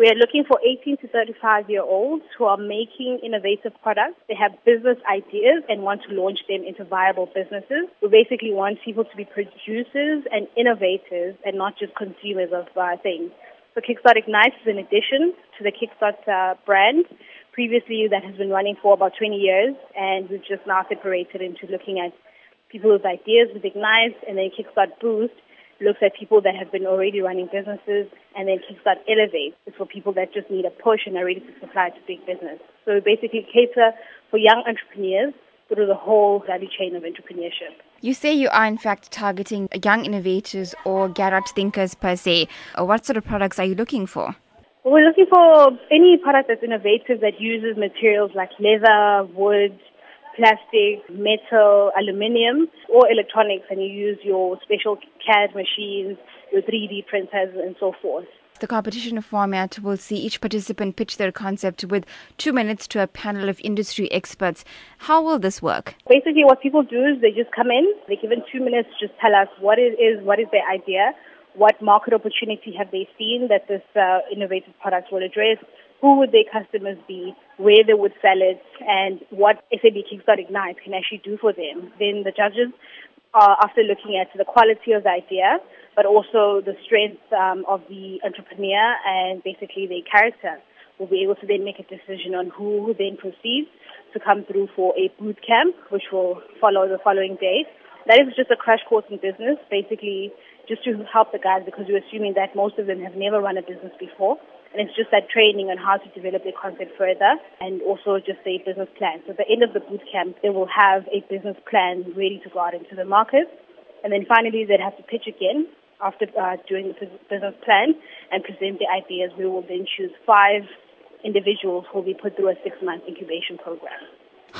We are looking for 18 to 35 year olds who are making innovative products. They have business ideas and want to launch them into viable businesses. We basically want people to be producers and innovators and not just consumers of uh, things. So Kickstart Ignite is an addition to the Kickstart uh, brand. Previously, that has been running for about 20 years, and we've just now separated into looking at people with ideas with Ignite and then Kickstart Boost looks at people that have been already running businesses, and then Kickstart Elevate is for people that just need a push and are ready to supply to big business. So we basically cater for young entrepreneurs through the whole value chain of entrepreneurship. You say you are in fact targeting young innovators or garage thinkers per se. Uh, what sort of products are you looking for? Well, we're looking for any product that's innovative that uses materials like leather, wood, plastic, metal, aluminium, or electronics, and you use your special CAD machines, your 3D printers, and so forth. The competition format will see each participant pitch their concept with two minutes to a panel of industry experts. How will this work? Basically, what people do is they just come in, they're given two minutes to just tell us what it is, what is their idea, what market opportunity have they seen that this uh, innovative product will address, who would their customers be, where they would sell it, and what SAB Kickstart Ignite can actually do for them. Then the judges are after looking at the quality of the idea, but also the strength um, of the entrepreneur and basically their character, will be able to then make a decision on who then proceeds to come through for a boot camp, which will follow the following day. That is just a crash course in business, basically just to help the guys because we're assuming that most of them have never run a business before. And it's just that training on how to develop their concept further and also just a business plan. So at the end of the boot camp, they will have a business plan ready to go out into the market. And then finally, they'd have to pitch again after uh, doing the business plan and present the ideas. We will then choose five individuals who will be put through a six-month incubation program.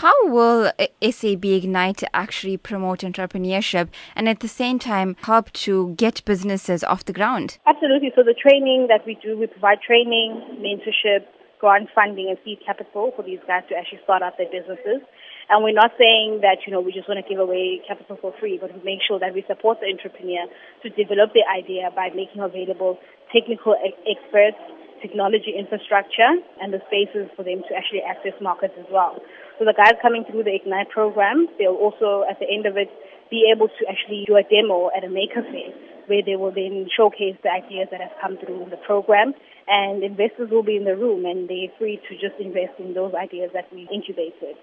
How will SAB Ignite actually promote entrepreneurship and at the same time help to get businesses off the ground? Absolutely. So the training that we do, we provide training, mentorship, grant funding and seed capital for these guys to actually start up their businesses. And we're not saying that, you know, we just want to give away capital for free, but we make sure that we support the entrepreneur to develop the idea by making available technical experts, technology infrastructure, and the spaces for them to actually access markets as well. So the guys coming through the Ignite program, they'll also, at the end of it, be able to actually do a demo at a maker fair where they will then showcase the ideas that have come through the program and investors will be in the room and they're free to just invest in those ideas that we incubated.